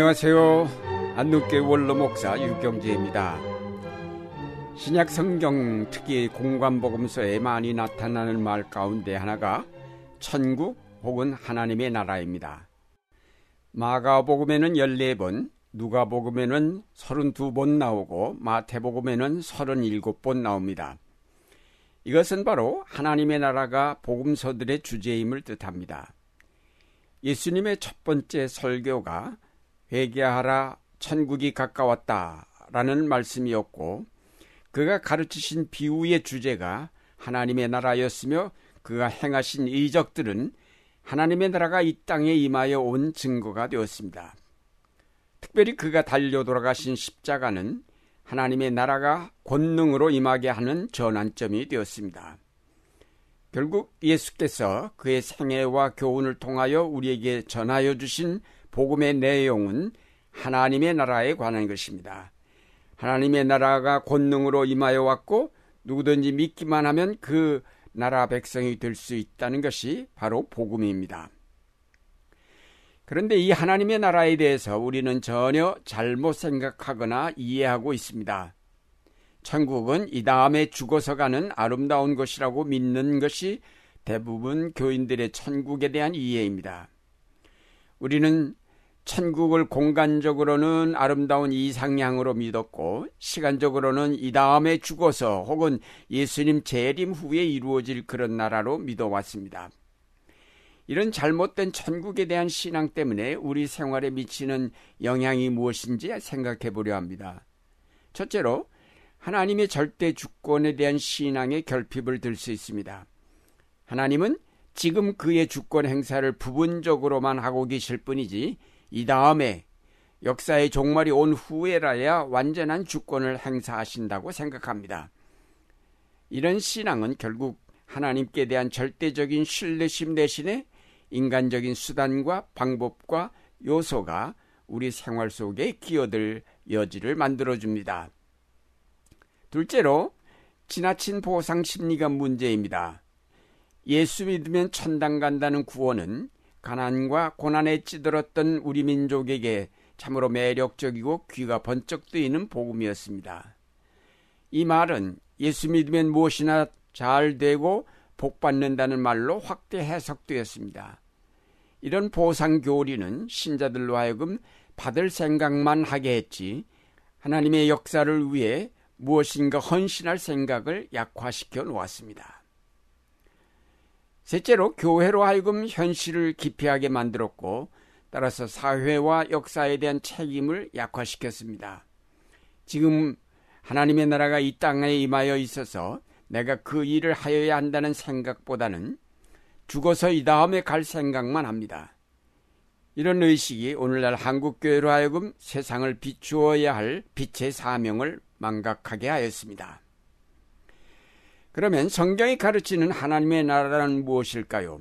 안녕하세요. 안눕게 원로 목사 유경재입니다. 신약 성경 특히 공관복음서에 많이 나타나는 말 가운데 하나가 천국 혹은 하나님의 나라입니다. 마가복음에는 14번, 누가복음에는 32번 나오고 마태복음에는 37번 나옵니다. 이것은 바로 하나님의 나라가 복음서들의 주제임을 뜻합니다. 예수님의 첫 번째 설교가 회개하라 천국이 가까웠다라는 말씀이었고 그가 가르치신 비유의 주제가 하나님의 나라였으며 그가 행하신 이적들은 하나님의 나라가 이 땅에 임하여 온 증거가 되었습니다. 특별히 그가 달려 돌아가신 십자가는 하나님의 나라가 권능으로 임하게 하는 전환점이 되었습니다. 결국 예수께서 그의 생애와 교훈을 통하여 우리에게 전하여 주신 복음의 내용은 하나님의 나라에 관한 것입니다. 하나님의 나라가 권능으로 임하여 왔고 누구든지 믿기만 하면 그 나라 백성이 될 수 있다는 것이 바로 복음입니다. 그런데 이 하나님의 나라에 대해서 우리는 전혀 잘못 생각하거나 이해하고 있습니다. 천국은 이 다음에 죽어서 가는 아름다운 것이라고 믿는 것이 대부분 교인들의 천국에 대한 이해입니다. 우리는 천국을 공간적으로는 아름다운 이상향으로 믿었고 시간적으로는 이 다음에 죽어서 혹은 예수님 재림 후에 이루어질 그런 나라로 믿어왔습니다. 이런 잘못된 천국에 대한 신앙 때문에 우리 생활에 미치는 영향이 무엇인지 생각해 보려 합니다. 첫째로 하나님의 절대 주권에 대한 신앙의 결핍을 들 수 있습니다. 하나님은 지금 그의 주권 행사를 부분적으로만 하고 계실 뿐이지 이 다음에 역사의 종말이 온 후에라야 완전한 주권을 행사하신다고 생각합니다. 이런 신앙은 결국 하나님께 대한 절대적인 신뢰심 대신에 인간적인 수단과 방법과 요소가 우리 생활 속에 기어들 여지를 만들어줍니다. 둘째로 지나친 보상 심리가 문제입니다. 예수 믿으면 천당 간다는 구원은 가난과 고난에 찌들었던 우리 민족에게 참으로 매력적이고 귀가 번쩍 뜨이는 복음이었습니다. 이 말은 예수 믿으면 무엇이나 잘 되고 복 받는다는 말로 확대 해석되었습니다. 이런 보상 교리는 신자들로 하여금 받을 생각만 하게 했지 하나님의 역사를 위해 무엇인가 헌신할 생각을 약화시켜 놓았습니다. 셋째로 교회로 하여금 현실을 기피하게 만들었고 따라서 사회와 역사에 대한 책임을 약화시켰습니다. 지금 하나님의 나라가 이 땅에 임하여 있어서 내가 그 일을 하여야 한다는 생각보다는 죽어서 이 다음에 갈 생각만 합니다. 이런 의식이 오늘날 한국교회로 하여금 세상을 비추어야 할 빛의 사명을 망각하게 하였습니다. 그러면 성경이 가르치는 하나님의 나라는 무엇일까요?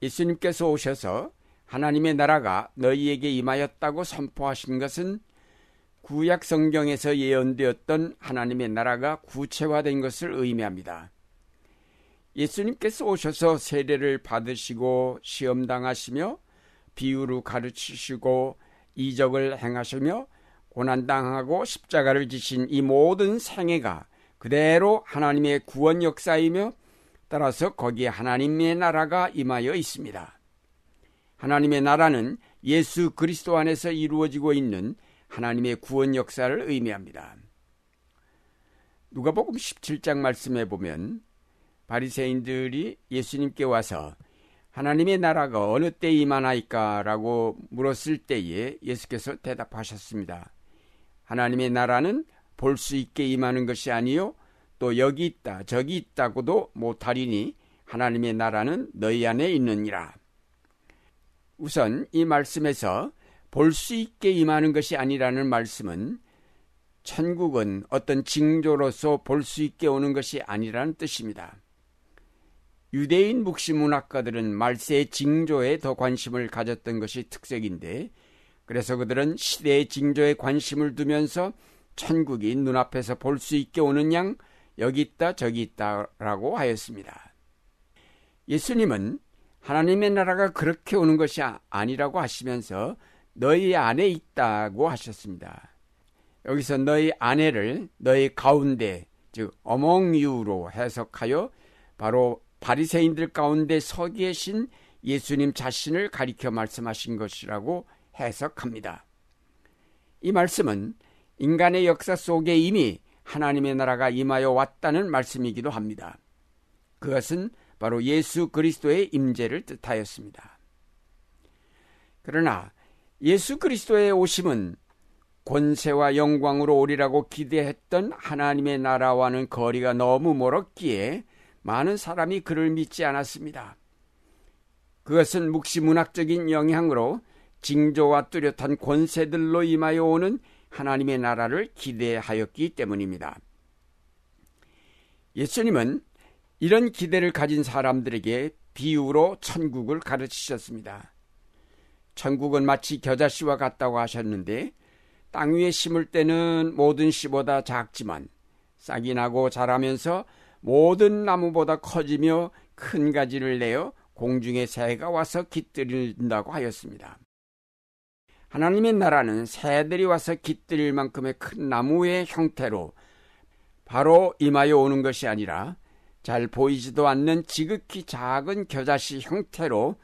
예수님께서 오셔서 하나님의 나라가 너희에게 임하였다고 선포하신 것은 구약 성경에서 예언되었던 하나님의 나라가 구체화된 것을 의미합니다. 예수님께서 오셔서 세례를 받으시고 시험당하시며 비유로 가르치시고 이적을 행하시며 고난당하고 십자가를 지신 이 모든 생애가 그대로 하나님의 구원 역사이며 따라서 거기에 하나님의 나라가 임하여 있습니다. 하나님의 나라는 예수 그리스도 안에서 이루어지고 있는 하나님의 구원 역사를 의미합니다. 누가복음 17장 말씀에 보면 바리새인들이 예수님께 와서 하나님의 나라가 어느 때 임하나이까라고 물었을 때에 예수께서 대답하셨습니다. 하나님의 나라는 볼 수 있게 임하는 것이 아니요 또 여기 있다 저기 있다고도 못하리니 하나님의 나라는 너희 안에 있느니라. 우선 이 말씀에서 볼 수 있게 임하는 것이 아니라는 말씀은 천국은 어떤 징조로서 볼 수 있게 오는 것이 아니라는 뜻입니다. 유대인 묵시 문학가들은 말세의 징조에 더 관심을 가졌던 것이 특색인데 그래서 그들은 시대의 징조에 관심을 두면서 천국이 눈앞에서 볼 수 있게 오는 양 여기 있다 저기 있다라고 하였습니다. 예수님은 하나님의 나라가 그렇게 오는 것이 아니라고 하시면서 너희 안에 있다고 하셨습니다. 여기서 너희 아내를 너희 가운데 즉 you로 해석하여 바로 바리새인들 가운데 서 계신 예수님 자신을 가리켜 말씀하신 것이라고 해석합니다. 이 말씀은 인간의 역사 속에 이미 하나님의 나라가 임하여 왔다는 말씀이기도 합니다. 그것은 바로 예수 그리스도의 임재를 뜻하였습니다. 그러나 예수 그리스도의 오심은 권세와 영광으로 오리라고 기대했던 하나님의 나라와는 거리가 너무 멀었기에 많은 사람이 그를 믿지 않았습니다. 그것은 묵시문학적인 영향으로 징조와 뚜렷한 권세들로 임하여 오는 하나님의 나라를 기대하였기 때문입니다. 예수님은 이런 기대를 가진 사람들에게 비유로 천국을 가르치셨습니다. 천국은 마치 겨자씨와 같다고 하셨는데 땅 위에 심을 때는 모든 씨보다 작지만 싹이 나고 자라면서 모든 나무보다 커지며 큰 가지를 내어 공중의 새가 와서 깃들인다고 하였습니다. 하나님의 나라는 새들이 와서 깃들일 만큼의 큰 나무의 형태로 바로 임하여 오는 것이 아니라 잘 보이지도 않는 지극히 작은 겨자씨 형태로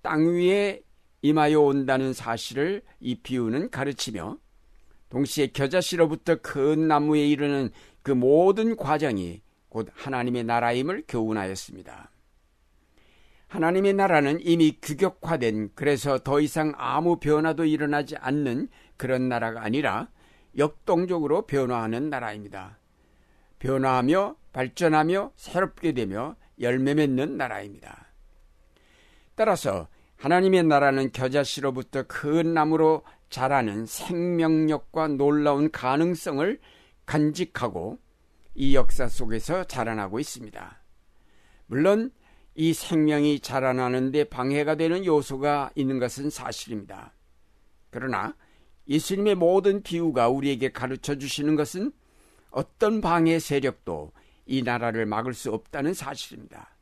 땅 위에 임하여 온다는 사실을 이 비유는 가르치며 동시에 겨자씨로부터 큰 나무에 이르는 그 모든 과정이 곧 하나님의 나라임을 교훈하였습니다. 하나님의 나라는 이미 규격화된 그래서 더 이상 아무 변화도 일어나지 않는 그런 나라가 아니라 역동적으로 변화하는 나라입니다. 변화하며 발전하며 새롭게 되며 열매 맺는 나라입니다. 따라서 하나님의 나라는 겨자씨로부터 큰 나무로 자라는 생명력과 놀라운 가능성을 간직하고 이 역사 속에서 자라나고 있습니다. 물론 이 생명이 자라나는데 방해가 되는 요소가 있는 것은 사실입니다. 그러나 예수님의 모든 비유가 우리에게 가르쳐 주시는 것은 어떤 방해 세력도 이 나라를 막을 수 없다는 사실입니다.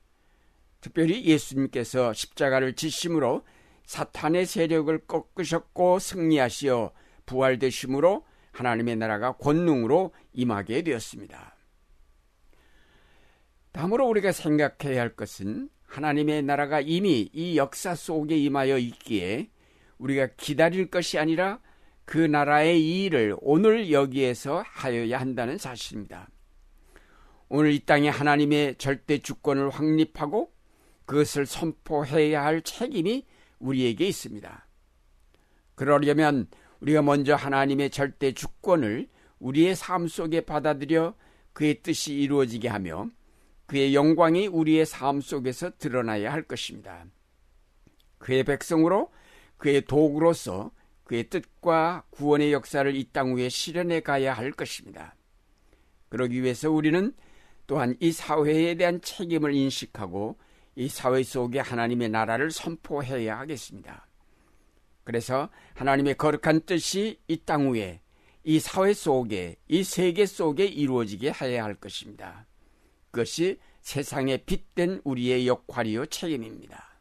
특별히 예수님께서 십자가를 지심으로 사탄의 세력을 꺾으셨고 승리하시어 부활되심으로 하나님의 나라가 권능으로 임하게 되었습니다. 다음으로 우리가 생각해야 할 것은 하나님의 나라가 이미 이 역사 속에 임하여 있기에 우리가 기다릴 것이 아니라 그 나라의 일을 오늘 여기에서 하여야 한다는 사실입니다. 오늘 이 땅에 하나님의 절대 주권을 확립하고 그것을 선포해야 할 책임이 우리에게 있습니다. 그러려면 우리가 먼저 하나님의 절대 주권을 우리의 삶 속에 받아들여 그의 뜻이 이루어지게 하며 그의 영광이 우리의 삶 속에서 드러나야 할 것입니다. 그의 백성으로 그의 도구로서 그의 뜻과 구원의 역사를 이 땅 위에 실현해 가야 할 것입니다. 그러기 위해서 우리는 또한 이 사회에 대한 책임을 인식하고 이 사회 속에 하나님의 나라를 선포해야 하겠습니다. 그래서 하나님의 거룩한 뜻이 이 땅 위에 이 사회 속에 이 세계 속에 이루어지게 해야 할 것입니다. 그것이 세상에 빛된 우리의 역할이요 책임입니다.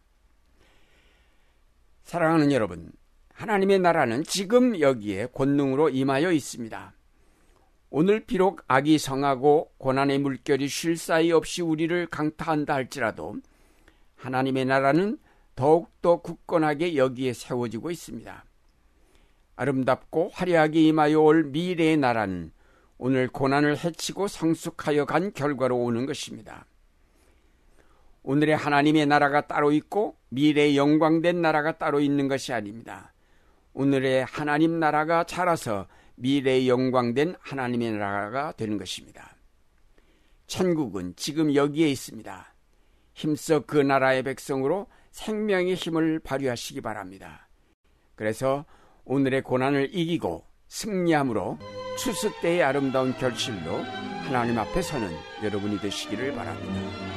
사랑하는 여러분, 하나님의 나라는 지금 여기에 권능으로 임하여 있습니다. 오늘 비록 악이 성하고 고난의 물결이 쉴 사이 없이 우리를 강타한다 할지라도 하나님의 나라는 더욱더 굳건하게 여기에 세워지고 있습니다. 아름답고 화려하게 임하여 올 미래의 나라는 오늘 고난을 해치고 성숙하여 간 결과로 오는 것입니다. 오늘의 하나님의 나라가 따로 있고 미래의 영광된 나라가 따로 있는 것이 아닙니다. 오늘의 하나님 나라가 자라서 미래의 영광된 하나님의 나라가 되는 것입니다. 천국은 지금 여기에 있습니다. 힘써 그 나라의 백성으로 생명의 힘을 발휘하시기 바랍니다. 그래서 오늘의 고난을 이기고 승리함으로 추수 때의 아름다운 결실로 하나님 앞에 서는 여러분이 되시기를 바랍니다.